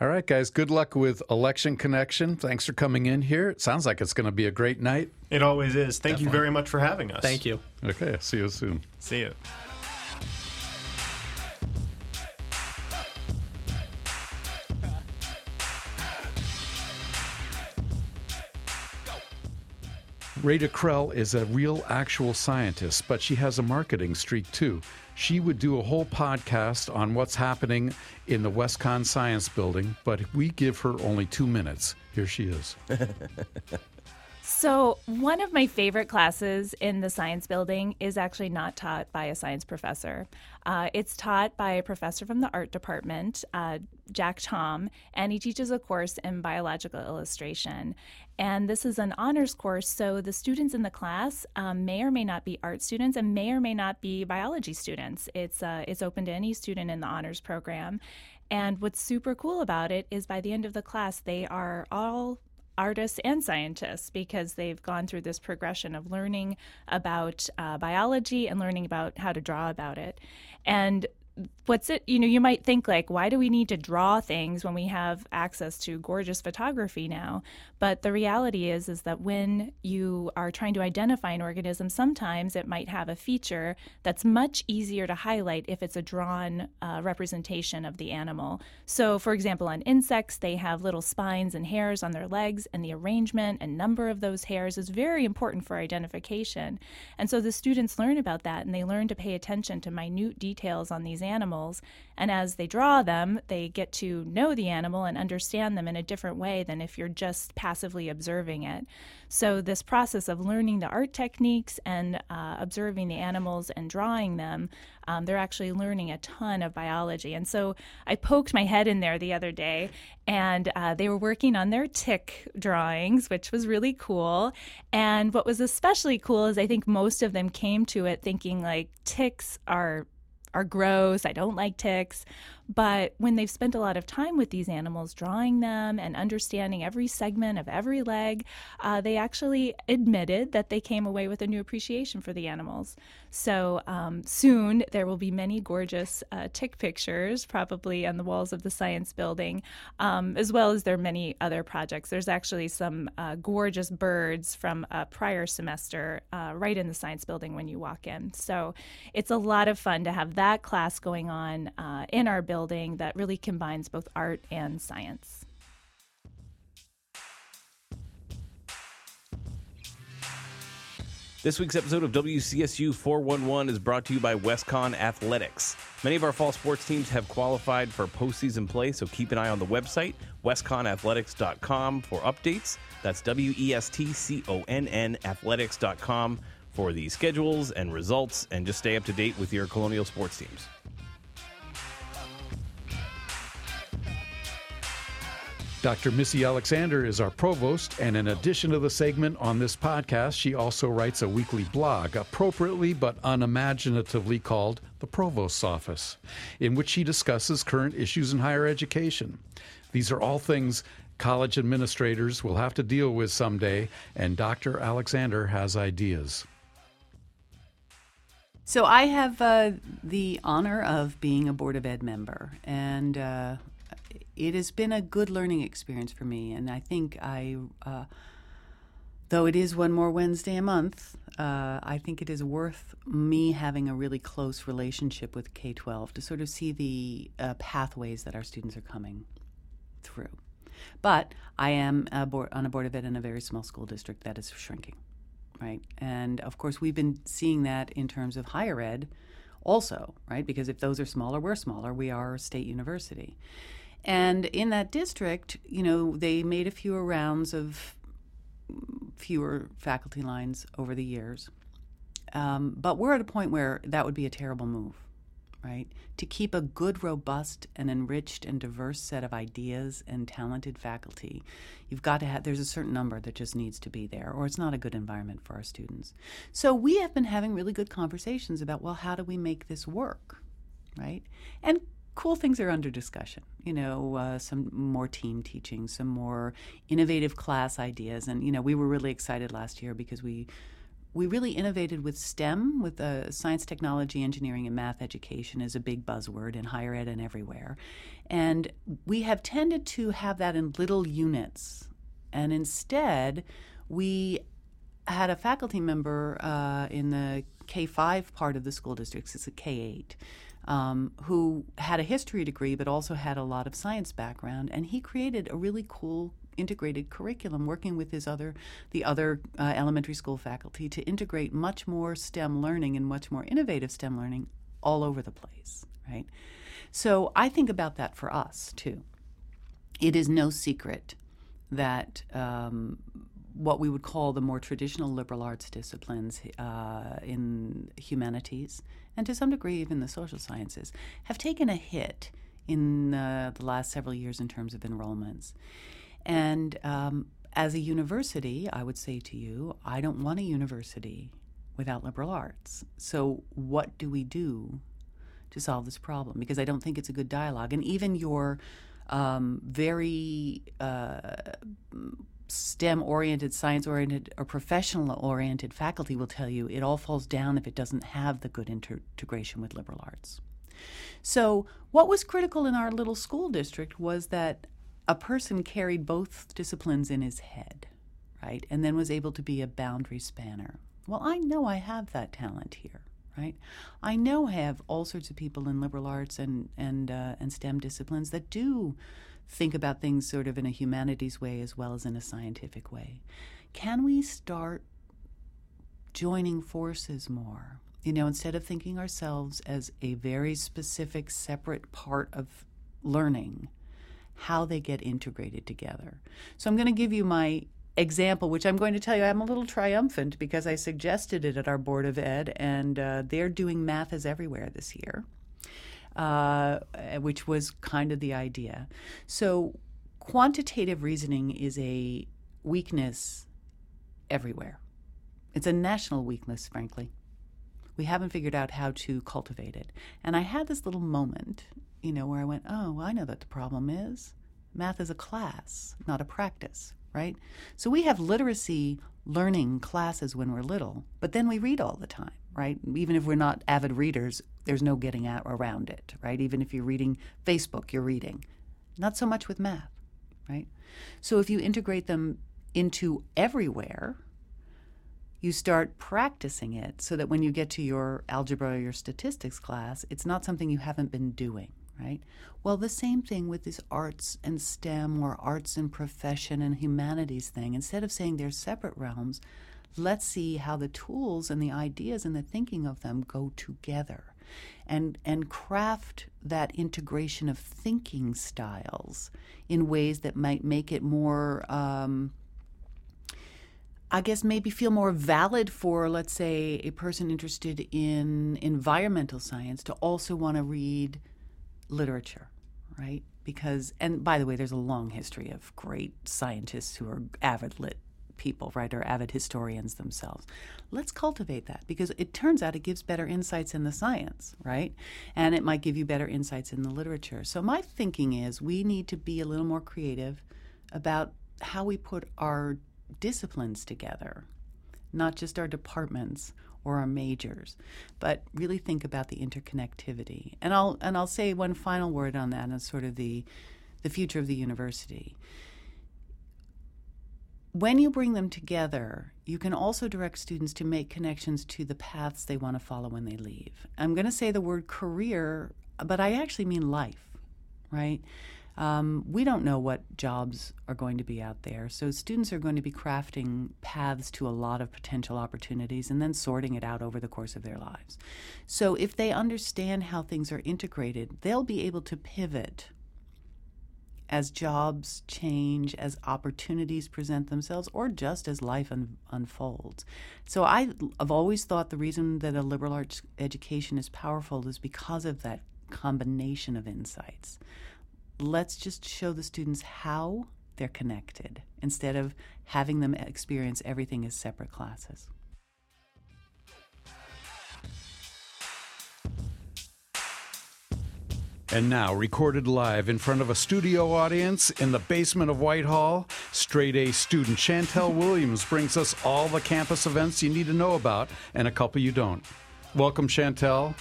All right, guys. Good luck with Election Connection. Thanks for coming in here. It sounds like it's going to be a great night. it always is thank you very much for having us Thank you. Okay, see you soon. see you Rita Krell is a real actual scientist, but she has a marketing streak too. She would do a whole podcast on what's happening in the WestCon Science Building, but we give her only two minutes. Here she is. So, one of my favorite classes in the science building is actually not taught by a science professor. Uh, it's taught by a professor from the art department, uh, Jack Tom, and he teaches a course in biological illustration. And this is an honors course, so the students in the class um, may or may not be art students and may or may not be biology students. It's, uh, it's open to any student in the honors program. And what's super cool about it is by the end of the class, they are all artists and scientists because they've gone through this progression of learning about uh, biology and learning about how to draw about it. And what's it you know you might think like why do we need to draw things when we have access to gorgeous photography now? But the reality is is that when you are trying to identify an organism sometimes it might have a feature that's much easier to highlight if it's a drawn uh, representation of the animal. So for example on insects they have little spines and hairs on their legs and the arrangement and number of those hairs is very important for identification. And so the students learn about that and they learn to pay attention to minute details on these animals. And as they draw them, they get to know the animal and understand them in a different way than if you're just passively observing it. So, this process of learning the art techniques and uh, observing the animals and drawing them, um, they're actually learning a ton of biology. And so, I poked my head in there the other day, and uh, they were working on their tick drawings, which was really cool. And what was especially cool is I think most of them came to it thinking like ticks are are gross. I don't like ticks. But when they've spent a lot of time with these animals, drawing them and understanding every segment of every leg, uh, they actually admitted that they came away with a new appreciation for the animals. So um, soon there will be many gorgeous uh, tick pictures, probably on the walls of the science building, um, as well as there are many other projects. There's actually some uh, gorgeous birds from a prior semester uh, right in the science building when you walk in. So it's a lot of fun to have that class going on uh, in our building building that really combines both art and science. This week's episode of WCSU 411 is brought to you by WestConn Athletics. Many of our fall sports teams have qualified for postseason play, so keep an eye on the website, westconnathletics.com, for updates. That's W E S T C O N N athletics.com for the schedules and results, and just stay up to date with your Colonial sports teams. Dr. Missy Alexander is our provost, and in addition to the segment on this podcast, she also writes a weekly blog, appropriately but unimaginatively called The Provost's Office, in which she discusses current issues in higher education. These are all things college administrators will have to deal with someday, and Dr. Alexander has ideas. So I have uh, the honor of being a Board of Ed member, and uh, it has been a good learning experience for me, and I think I, uh, though it is one more Wednesday a month, uh, I think it is worth me having a really close relationship with K 12 to sort of see the uh, pathways that our students are coming through. But I am on a board of ed in a very small school district that is shrinking, right? And of course, we've been seeing that in terms of higher ed also, right? Because if those are smaller, we're smaller. We are a state university. And in that district, you know, they made a fewer rounds of fewer faculty lines over the years. Um, but we're at a point where that would be a terrible move, right? To keep a good, robust, and enriched and diverse set of ideas and talented faculty, you've got to have, there's a certain number that just needs to be there, or it's not a good environment for our students. So we have been having really good conversations about, well, how do we make this work, right? And cool things are under discussion. You know, uh, some more team teaching, some more innovative class ideas, and you know, we were really excited last year because we we really innovated with STEM, with uh, science, technology, engineering, and math education is a big buzzword in higher ed and everywhere, and we have tended to have that in little units, and instead we had a faculty member uh, in the K five part of the school districts. It's a K eight um, who had a history degree but also had a lot of science background, and he created a really cool integrated curriculum working with his other the other uh, elementary school faculty to integrate much more STEM learning and much more innovative STEM learning all over the place, right? So I think about that for us too. It is no secret that um, what we would call the more traditional liberal arts disciplines uh, in humanities, and to some degree even the social sciences, have taken a hit in uh, the last several years in terms of enrollments. And um, as a university, I would say to you, I don't want a university without liberal arts. So, what do we do to solve this problem? Because I don't think it's a good dialogue. And even your um, very uh, STEM oriented, science oriented, or professional oriented faculty will tell you it all falls down if it doesn't have the good inter- integration with liberal arts. So, what was critical in our little school district was that a person carried both disciplines in his head, right? And then was able to be a boundary spanner. Well, I know I have that talent here, right? I know I have all sorts of people in liberal arts and and uh, and STEM disciplines that do think about things sort of in a humanities way as well as in a scientific way. Can we start joining forces more? You know, instead of thinking ourselves as a very specific, separate part of learning, how they get integrated together. So I'm going to give you my example, which I'm going to tell you I'm a little triumphant because I suggested it at our Board of Ed, and uh, they're doing Math is Everywhere this year, uh, which was kind of the idea. So quantitative reasoning is a weakness everywhere. It's a national weakness, frankly. We haven't figured out how to cultivate it. And I had this little moment, you know, where I went, oh, I know that the problem is. Math is a class, not a practice, right? So we have literacy learning classes when we're little, but then we read all the time, right? Even if we're not avid readers, there's no getting out around it, right? Even if you're reading Facebook, you're reading. Not so much with math, right? So if you integrate them into everywhere, you start practicing it so that when you get to your algebra or your statistics class, it's not something you haven't been doing, right? Well, the same thing with this arts and STEM or arts and profession and humanities thing. Instead of saying they're separate realms, let's see how the tools and the ideas and the thinking of them go together. And, and craft that integration of thinking styles in ways that might make it more um, I guess maybe feel more valid for, let's say, a person interested in environmental science to also want to read literature, right? Because, and by the way, there's a long history of great scientists who are avid lit people, right, or avid historians themselves. Let's cultivate that because it turns out it gives better insights in the science, right? And it might give you better insights in the literature. So, my thinking is we need to be a little more creative about how we put our disciplines together, not just our departments or our majors, but really think about the interconnectivity. And I'll and I'll say one final word on that as sort of the the future of the university. When you bring them together, you can also direct students to make connections to the paths they want to follow when they leave. I'm going to say the word career, but I actually mean life, right? Um, we don't know what jobs are going to be out there. So students are going to be crafting paths to a lot of potential opportunities and then sorting it out over the course of their lives. So if they understand how things are integrated, they'll be able to pivot as jobs change, as opportunities present themselves, or just as life un- unfolds. So I, I've always thought the reason that a liberal arts education is powerful is because of that combination of insights let's just show the students how they're connected instead of having them experience everything as separate classes. And now, recorded live in front of a studio audience in the basement of Whitehall, straight A student Chantel Williams brings us all the campus events you need to know about and a couple you don't. Welcome, Chantel.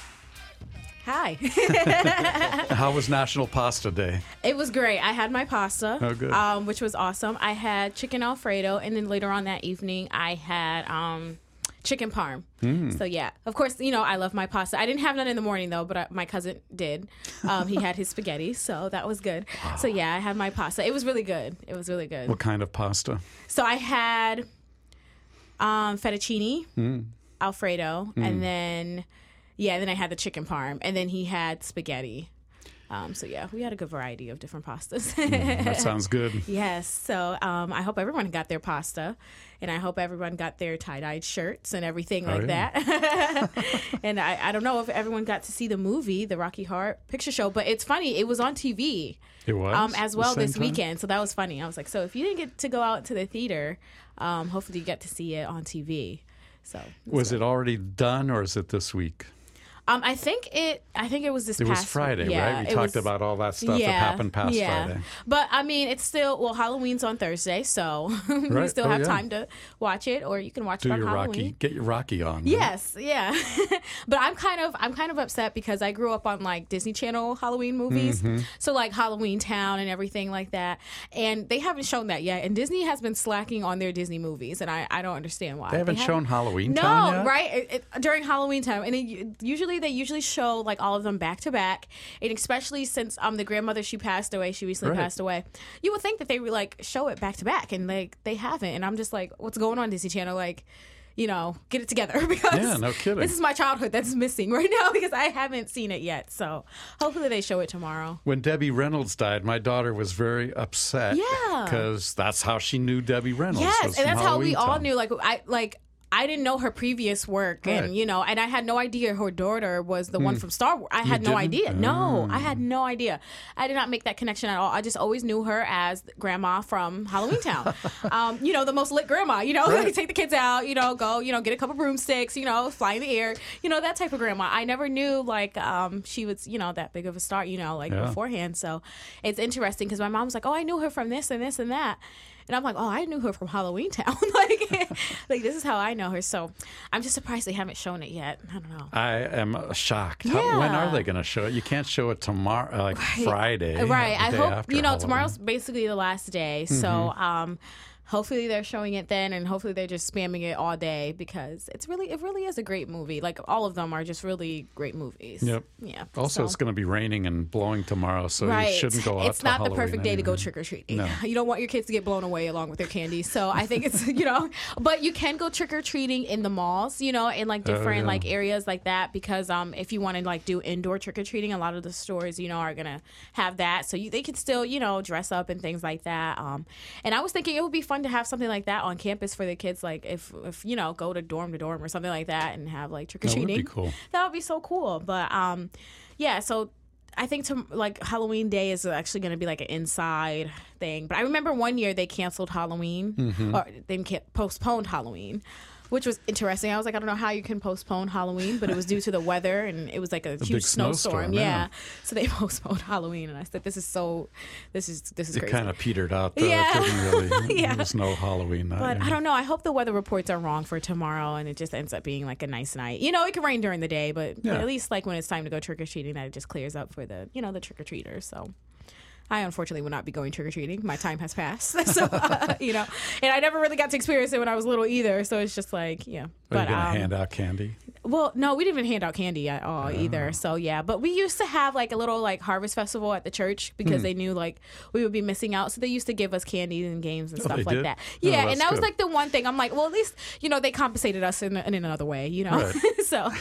Hi. How was National Pasta Day? It was great. I had my pasta, Oh, good. Um, which was awesome. I had chicken Alfredo, and then later on that evening, I had um, chicken parm. Hmm. So yeah, of course, you know I love my pasta. I didn't have none in the morning though, but I, my cousin did. Um, he had his spaghetti, so that was good. So yeah, I had my pasta. It was really good. It was really good. What kind of pasta? So I had um, fettuccine, Hmm. Alfredo, and then yeah, then I had the chicken parm, and then he had spaghetti. Um, so yeah, we had a good variety of different pastas. That sounds good. yes. So um, I hope everyone got their pasta, and I hope everyone got their tie-dyed shirts and everything like Oh, yeah. that. and I, I don't know if everyone got to see the movie, the Rocky Horror Picture Show, but it's funny. It was on TV It was um, as well this time? weekend. So that was funny. I was like, so if you didn't get to go out to the theater, um, hopefully you get to see it on TV. So Was it already done or is it this week? Um, I think it. I think it was this It was past Friday, yeah, right? We talked was- about all that stuff that happened past Friday. But I mean, it's still well. Halloween's on Thursday, so we Right. still Oh, have yeah. time to watch it, or you can watch Do it on your Halloween. Rocky, get your Rocky on. right? Yes, yeah. but I'm kind of I'm kind of upset because I grew up on like Disney Channel Halloween movies. Mm-hmm. So like Halloween Town and everything like that. And they haven't shown that yet. And Disney has been slacking on their Disney movies and I, I don't understand why. They haven't shown Halloween no, Town yet? right? It, it- during Halloween time, and it, usually they usually show like all of them back to back, and especially since um the grandmother she passed away, she recently Right. passed away. You would think that they would like show it back to back, and like they haven't. And I'm just like, what's going on Disney Channel? Like, you know, get it together because Yeah, no kidding. This is my childhood that's missing right now because I haven't seen it yet. So hopefully they show it tomorrow. When Debbie Reynolds died, my daughter was very upset. Yeah. Because that's how she knew Debbie Reynolds. Yes, and that's how we Halloween all knew. Like I like. I didn't know her previous work, Right. and you know, and I had no idea her daughter was the one from Star Wars. I had no didn't? idea. No, I had no idea. I did not make that connection at all. I just always knew her as Grandma from Halloween Town. um, you know, the most lit grandma. You know, Right. take the kids out. You know, go. You know, get a couple broomsticks. You know, fly in the air. You know, that type of grandma. I never knew like um, she was you know that big of a star. You know, like Yeah. beforehand. So it's interesting because my mom was like, "Oh, I knew her from this and this and that." And I'm like, oh, I knew her from Halloween Town. like, like this is how I know her. So I'm just surprised they haven't shown it yet. I don't know. I am uh, shocked. How, when are they going to show it? You can't show it tomorrow, like Friday. Right. I hope you know Halloween. Mm-hmm. tomorrow's basically the last day. So um hopefully they're showing it then and hopefully they're just spamming it all day because it's really it really is a great movie. Like all of them are just really great movies. Yep. Yeah. Also, so- it's going to be raining and blowing tomorrow, so right. you shouldn't go out. It's not the perfect day to go trick or treating. No. You don't want your kids to get blown away along with their candy. So I think it's you know, but you can go trick or treating in the malls, you know, in like different Oh, yeah. like areas like that because um if you want to like do indoor trick or treating, a lot of the stores you know are gonna have that, so you they can still you know dress up and things like that. Um, and I was thinking it would be fun to have something like that on campus for the kids, like if if you know go to dorm to dorm or something like that and have like trick or That would treating. be cool. That would be so cool. But um, yeah. So I think to like Halloween Day is actually going to be like an inside thing. But I remember one year they canceled Halloween Mm-hmm. or they postponed Halloween. Which was interesting. I was like, I don't know how you can postpone Halloween, but it was due to the weather and it was like a, huge snowstorm. yeah. yeah. So they postponed Halloween, and I said, "This is so, this is this is It crazy." kind of petered out. Though. Yeah. It really. Yeah. There was no Halloween night. But yeah. I don't know. I hope the weather reports are wrong for tomorrow, and it just ends up being like a nice night. You know, it can rain during the day, but Yeah. at least like when it's time to go trick or treating, that it just clears up for the you know the trick or treaters. So. I unfortunately will not be going trick or treating. My time has passed, so uh, you know, and I never really got to experience it when I was little either. So it's just like, yeah. But you going to um, hand out candy? well, no, we didn't even hand out candy at all Oh. either. So yeah, but we used to have like a little like harvest festival at the church because Hmm. they knew like we would be missing out. So they used to give us candies and games and Oh, stuff like did? that. Oh, Yeah, that's and that was like the one thing I'm like, well, at least you know they compensated us in, in another way, you know. Right. so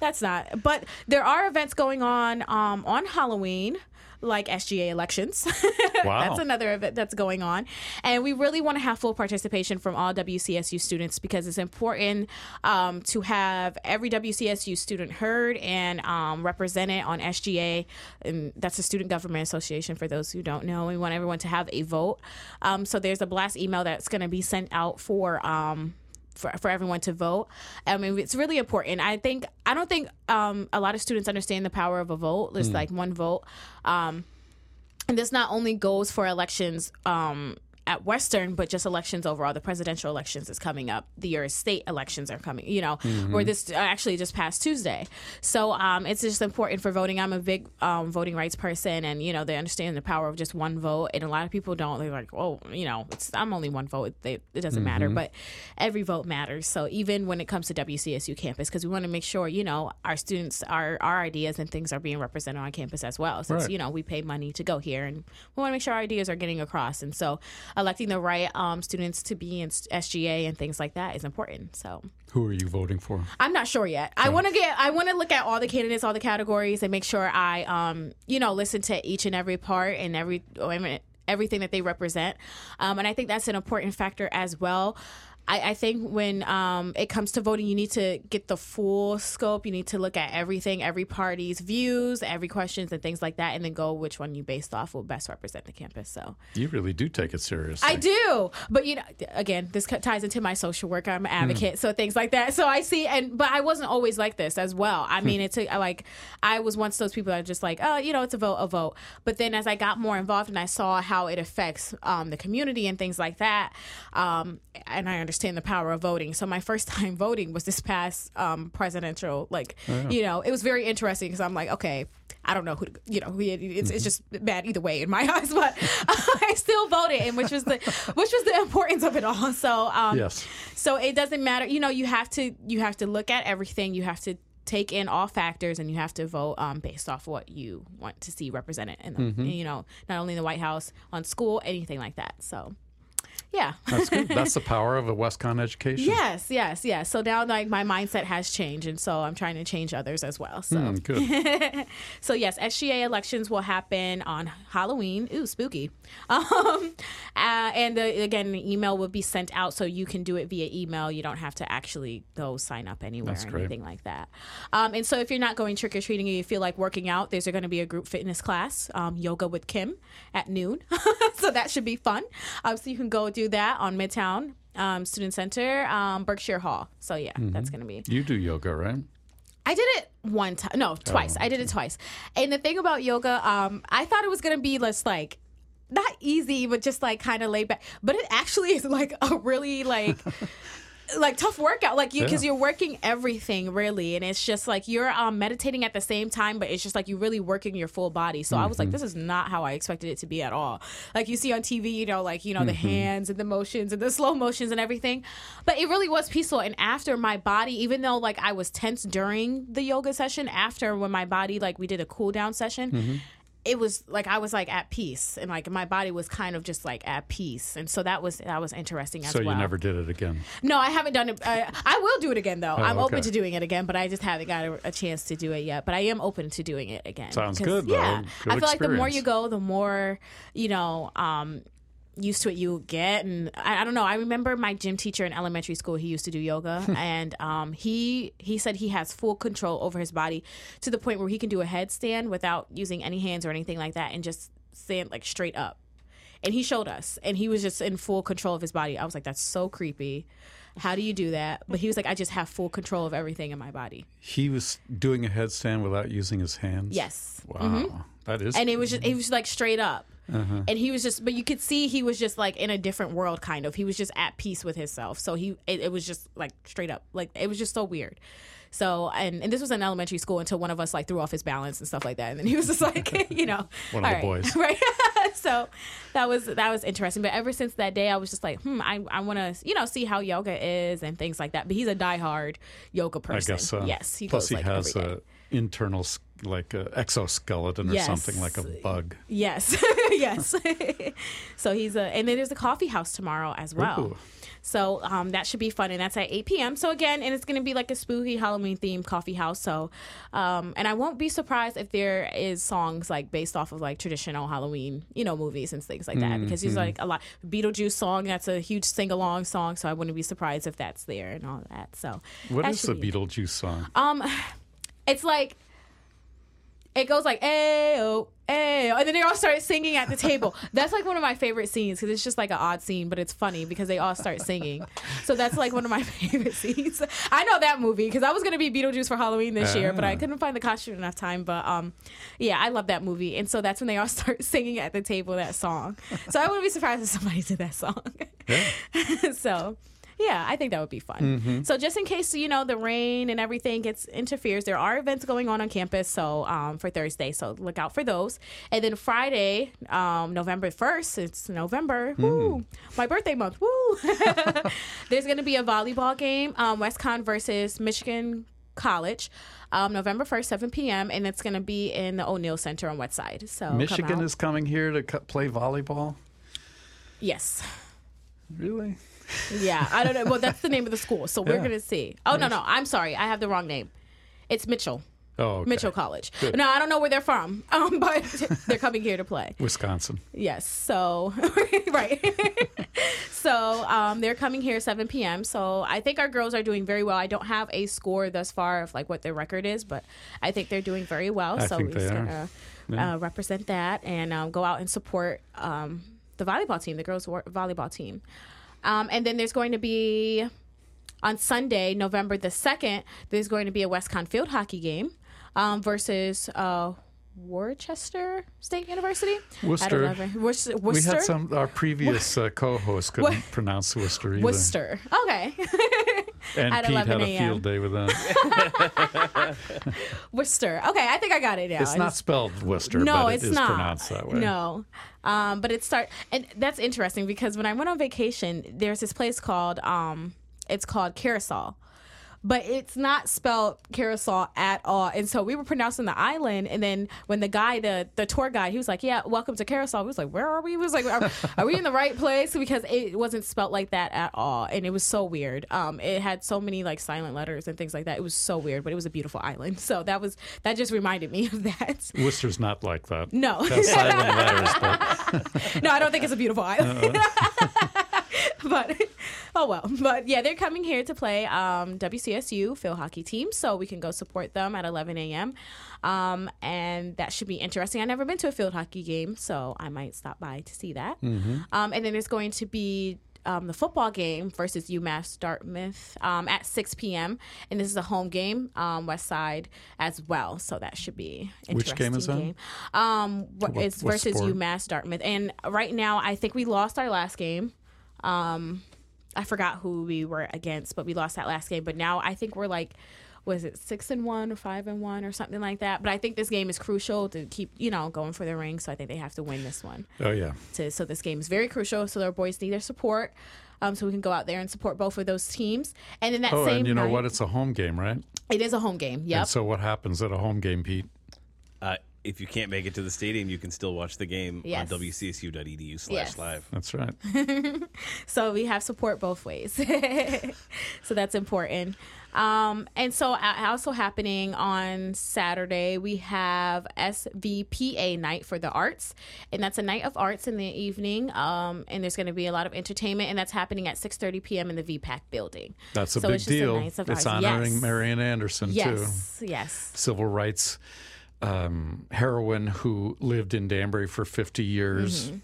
that's not. But there are events going on um, on Halloween. Like SGA elections. Wow. that's another event that's going on. And we really want to have full participation from all WCSU students because it's important um, to have every WCSU student heard and um, represented on SGA. And that's the Student Government Association for those who don't know. We want everyone to have a vote. Um, so there's a blast email that's going to be sent out for. For, for everyone to vote. I mean, it's really important. I think I don't think um, a lot of students understand the power of a vote. There's like one vote. Um, and this not only goes for elections um, at Western, but just elections overall. The presidential elections is coming up. The your state elections are coming. You know, or this uh, actually just past Tuesday. So um, it's just important for voting. I'm a big um, voting rights person, and you know they understand the power of just one vote. And a lot of people don't. They're like, oh, you know, it's I'm only one vote. They, it doesn't matter. But every vote matters. So even when it comes to WCSU campus, because we want to make sure you know our students, our our ideas and things are being represented on campus as well. Since Right. you know we pay money to go here, and we want to make sure our ideas are getting across. And so electing the right um, students to be in SGA and things like that is important. So Who are you voting for? I'm not sure yet. I want to get. I want to look at all the candidates, all the categories, and make sure I, um, you know, listen to each and every part and every. oh, Everything that they represent, um, and I think that's an important factor as well. I, I think when um, it comes to voting, you need to get the full scope. You need to look at everything, every party's views, every questions, and things like that, and then go which one you based off will best represent the campus. So You really do take it seriously. I do, but you know, again, this ties into my social work. I'm an advocate, so things like that. So I see, and but I wasn't always like this as well. I mean, it's a, like I was once those people that are just like, oh, you know, it's a vote, a vote. But then as I got more involved and I saw how it affects um, the community and things like that, um, and I understand the power of voting. So my first time voting was this past um, presidential, like, you know, it was very interesting because I'm like, okay. I don't know who, to, you know, who, it's, it's just bad either way in my eyes, but I still voted, and which was the, which was the importance of it all. So, um, Yes. so it doesn't matter. You know, you have to you have to look at everything. You have to take in all factors, and you have to vote um, based off what you want to see represented in the, you know, not only in the White House, on school, anything like that. So, yeah. That's good. That's the power of a WestConn education. Yes, yes, yes. So now, like my mindset has changed, and so I'm trying to change others as well. So, Mm, good. so yes, SGA elections will happen on Halloween. Ooh, spooky. Um, uh, and the, again, the email will be sent out, so you can do it via email. You don't have to actually go sign up anywhere That's or great. anything like that. Um, and so, if you're not going trick or treating and you feel like working out, there's going to be a group fitness class, um, yoga with Kim, at noon. so that should be fun. Um, so you can go do that on Midtown. Um, Student Center, um, Berkshire Hall. So yeah, Mm-hmm. that's gonna be. You do yoga, right? I did it one time. No, twice. I did it twice. And the thing about yoga, um, I thought it was gonna be less like not easy, but just like kind of laid back. But it actually is like a really like like tough workout. Like you because Yeah. you're working everything really, and it's just like you're um, meditating at the same time, but it's just like you're really working your full body. So I was like, mm-hmm. this is not how I expected it to be at all. Like you see on TV, you know, like you know the mm-hmm. hands and the motions and the slow motions and everything, but it really was peaceful. And after my body, even though like I was tense during the yoga session, after when my body like we did a cool down session. Mm-hmm. It was like I was like at peace, and like my body was kind of just like at peace, and so that was that was interesting as So well. you never did it again. No, I haven't done it. I, I will do it again though. I'm open Oh, to doing it again, but I just haven't got a, a chance to do it yet. But I am open to doing it again. Sounds good, though. Yeah, Good I feel like the more you go, the more you know. Um, used to it you get and I, I don't know. I remember my gym teacher in elementary school he used to do yoga and um, he he said he has full control over his body to the point where he can do a headstand without using any hands or anything like that and just stand like straight up. And he showed us and he was just in full control of his body. I was like that's so creepy. How do you do that? But he was like i just have full control of everything in my body. He was doing a headstand without using his hands. yes. Wow, that is. and it was just it was like straight up Uh-huh. and he was just but you could see he was just like in a different world kind of he was just at peace with himself so he it, it was just like straight up like it was just so weird so and and this was in elementary school until one of us like threw off his balance and stuff like that and then he was just like you know One of the right, boys. right so that was that was interesting but ever since that day i was just like hmm i, I want to you know see how yoga is and things like that but he's a diehard yoga person. I guess so. yes he Plus, goes he like has every day. a internal like a exoskeleton or Yes. something like a bug. Yes, yes. so he's a, and then there's a coffee house tomorrow as well. Ooh. So um, that should be fun, and that's at 8 p.m. So again, and it's going to be like a spooky Halloween themed coffee house. So, um, and I won't be surprised if there is songs like based off of like traditional Halloween, you know, movies and things like that. Because Mm-hmm. there's like a lot Beetlejuice song that's a huge sing along song. So I wouldn't be surprised if that's there and all that. So What that is the be- Beetlejuice song? um, it's like it goes like ayo ayo, and then they all start singing at the table. That's like one of my favorite scenes because it's just like an odd scene, but it's funny because they all start singing. So that's like one of my favorite scenes. I know that movie because I was gonna be Beetlejuice for Halloween this year, but I Ah. couldn't find the costume enough time. But um, yeah, I love that movie, and so that's when they all start singing at the table that song. So I wouldn't be surprised if somebody did that song. so yeah, I think that would be fun. So just in case you know the rain and everything gets interferes, there are events going on on campus. So um, for Thursday, so look out for those. And then Friday, um, November first, it's November. Woo, my birthday month. Woo. There's going to be a volleyball game, um, WestConn versus Michigan College. Um, November 1st, 7 p.m., and it's going to be in the O'Neill Center on West Side. So come Michigan out. is coming here to play volleyball. yes, Really? Yeah, I don't know. Well, that's the name of the school, so we're Yeah. gonna see. Oh no, no, I'm sorry, I have the wrong name. It's Mitchell. Oh, okay. Mitchell College. No, I don't know where they're from, um, but they're coming here to play. Wisconsin. Yes. So, right. so, um, they're coming here 7 p.m. So, I think our girls are doing very well. I don't have a score thus far of like what their record is, but I think they're doing very well. I so, we're gonna Yeah. uh, represent that and um, go out and support um, the volleyball team, the girls' volleyball team. Um, and then there's going to be on Sunday, November the 2nd, there's going to be a WestConn field hockey game um, versus uh, Worcester State University. Worcester. At 11. Worcester. We had some. Our previous uh, co-host couldn't What? pronounce Worcester either, Worcester. Okay. and at Pete 11 had a field day with that. Worcester. Okay, I think I got it now. It's not spelled Worcester, no, but it it's not pronounced that way. No, um, but it start and that's interesting because when I went on vacation, there's this place called um, it's called Carousel. But it's not spelled carousel at all. And so we were pronouncing the island. And then when the guy, the, the tour guide, he was like, Yeah, welcome to Carousel. We was like, Where are we? He was like, Are, are we in the right place? Because it wasn't spelled like that at all. And it was so weird. Um, it had so many like silent letters and things like that. It was so weird, but it was a beautiful island. So that was, that just reminded me of that. Worcester's not like that. No. Silent letters, but no, I don't think it's a beautiful island. but oh well. But yeah, they're coming here to play um, WCSU field hockey team, so we can go support them at 11 a.m. Um, and that should be interesting. I've never been to a field hockey game, so I might stop by to see that. Um, and then there's going to be. Um, the football game versus UMass Dartmouth um, at 6 p.m. and this is a home game, um, West Side as well. So that should be interesting. Which game is that? game. Um, wh- What- it's versus sport? UMass Dartmouth, and right now I think we lost our last game. Um, I forgot who we were against, but we lost that last game. But now I think we're like, was it six and one or five and one or something like that? But I think this game is crucial to keep you know going for the ring. So I think they have to win this one. oh yeah, To, so this game is very crucial. So their boys need their support. Um, so we can go out there and support both of those teams. And then that Oh, same and you know night, what? It's a home game, right? it is a home game. Yep. And so what happens at a home game, Pete? Uh, if you can't make it to the stadium, you can still watch the game Yes. on wcsu.edu slash Yes. live. That's right. So we have support both ways. so that's important. Um, and so uh, also happening on Saturday, we have SVPA night for the arts, and that's a night of arts in the evening. Um, and there's going to be a lot of entertainment, and that's happening at 6:30 p.m. in the VPAC building. That's a So big it's just a deal. it's arts. honoring Yes. Marian Anderson too, Yes, yes, civil rights um, heroine who lived in Danbury for 50 years. Mm-hmm.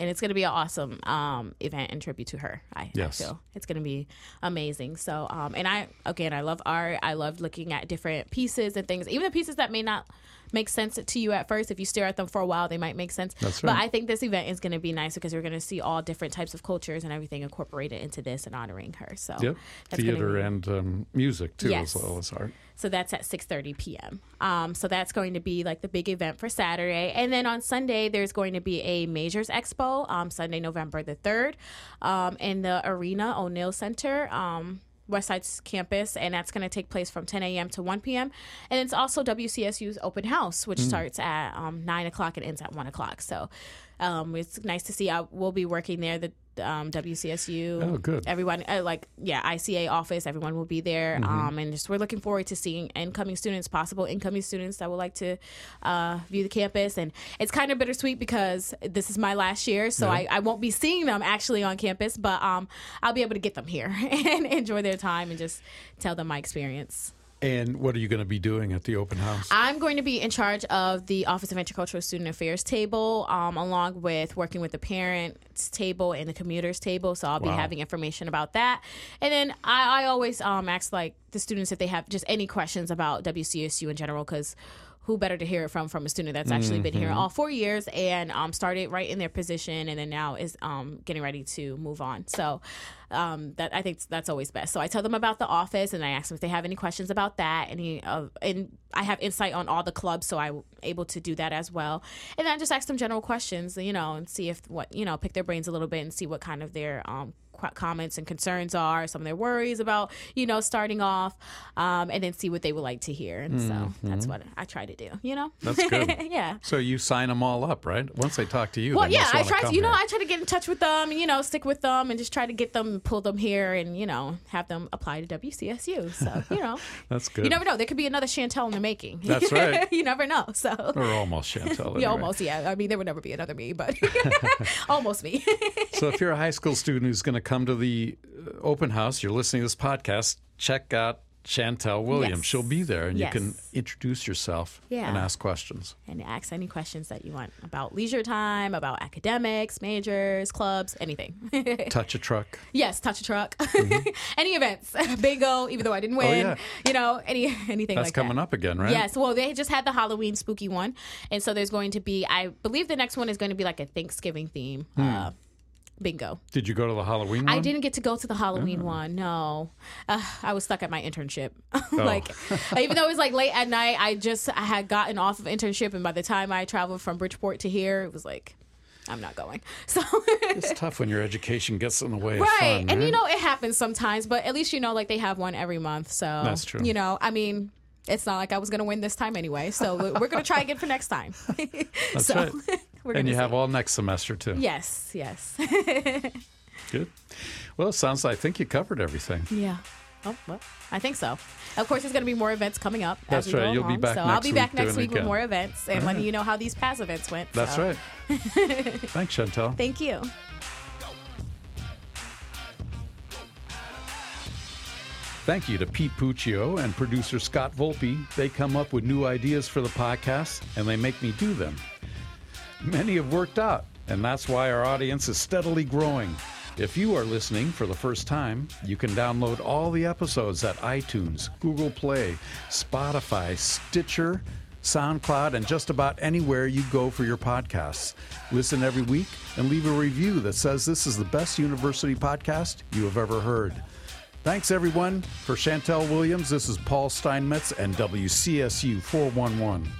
and it's going to be an awesome um, event and tribute to her. I, Yes. I feel it's going to be amazing. So, um, and I again, I love art. I love looking at different pieces and things, even the pieces that may not make sense to you at first. If you stare at them for a while, they might make sense. That's But. I think this event is going to be nice because we're going to see all different types of cultures and everything incorporated into this and honoring her. So, Yep, that's theater be- and um, music too, Yes. as well as art. So that's at 6:30 p.m. Um, so that's going to be like the big event for Saturday, and then on Sunday there's going to be a Majors Expo. Um, Sunday, November the third, um, in the Arena O'Neill Center. Um, West Side's campus, and that's going to take place from 10 a.m. to 1 p.m. And it's also WCSU's open house, which starts at um, 9 o'clock and ends at 1 o'clock. So um, it's nice to see. I will be working there. The um, WCSU. Oh, good. Everyone, uh, like, yeah, ICA office, everyone will be there. Mm-hmm. Um, and just we're looking forward to seeing incoming students, possible incoming students that would like to uh, view the campus. And it's kind of bittersweet because this is my last year, so Yeah. I, I won't be seeing them actually on campus, but um, I'll be able to get them here and enjoy their time and just tell them my experience. And what are you going to be doing at the open house? I'm going to be in charge of the Office of Intercultural Student Affairs table, um, along with working with the parents table and the commuters table. So I'll be Wow. having information about that. And then I, I always um, ask like the students if they have just any questions about WCSU in general, because who better to hear it from from a student that's actually been here all four years and um, started right in their position and then now is um, getting ready to move on. So um, that I think that's always best. So I tell them about the office and I ask them if they have any questions about that. Any uh, and I have insight on all the clubs, so I'm able to do that as well. And then I just ask them general questions, you know, and see if what you know, pick their brains a little bit and see what kind of their um, qu- comments and concerns are, some of their worries about you know starting off, um, and then see what they would like to hear. And so that's what I try to do. You know, Mm-hmm. That's good. yeah. So you sign them all up, right? Once they talk to you, Well, yeah, I try to, you know. I try to get in touch with them, you know, stick with them, and just try to get them, pull them here, and you know, have them apply to WCSU. So, you know, That's good. you never know. There could be another Chantel in the making. That's right. you never know. So, or almost Chantel. yeah, anyway. almost. Yeah, I mean, there would never be another me, but almost me. So if you're a high school student who's going to come to the uh, open house, you're listening to this podcast, check out Chantel Williams. Yes. She'll be there, and you can introduce yourself Yeah. and ask questions. and ask any questions that you want about leisure time, about academics, majors, clubs, anything. Touch a truck. yes, touch a truck, any events, bingo. Even though I didn't win, Mm-hmm. Oh, yeah. you know, any anything That's like coming that. up again, right? Yes, well, they just had the Halloween spooky one, and so there's going to be. I believe the next one is going to be like a Thanksgiving theme. Uh, bingo. Did you go to the Halloween one? I didn't get to go to the Halloween one. No, uh, I was stuck at my internship. like, even though it was like late at night, I just I had gotten off of internship, and by the time I traveled from Bridgeport to here, it was like. I'm not going. So It's tough when your education gets in the way of right, fun. and you know it happens sometimes, but at least you know like they have one every month. So That's true. You know, I mean, it's not like I was going to win this time anyway. So we- we're going to try again for next time. That's so right. we're And you have all next semester too. yes, yes, Good. Well, it sounds like I think you covered everything. yeah. Oh, well, I think so. Of course, there's going to be more events coming up. That's as we right. go You'll be back So I'll be back next week with more events and letting you know how these past events went. That's so. right. Thanks, Chantel. Thank you. Thank you to Pete Puccio and producer Scott Volpe. They come up with new ideas for the podcast and they make me do them. Many have worked out, and that's why our audience is steadily growing. If you are listening for the first time, you can download all the episodes at iTunes, Google Play, Spotify, Stitcher, SoundCloud, and just about anywhere you go for your podcasts. Listen every week and leave a review that says this is the best university podcast you have ever heard. Thanks, everyone. For Chantel Williams, this is Paul Steinmetz and WCSU 411.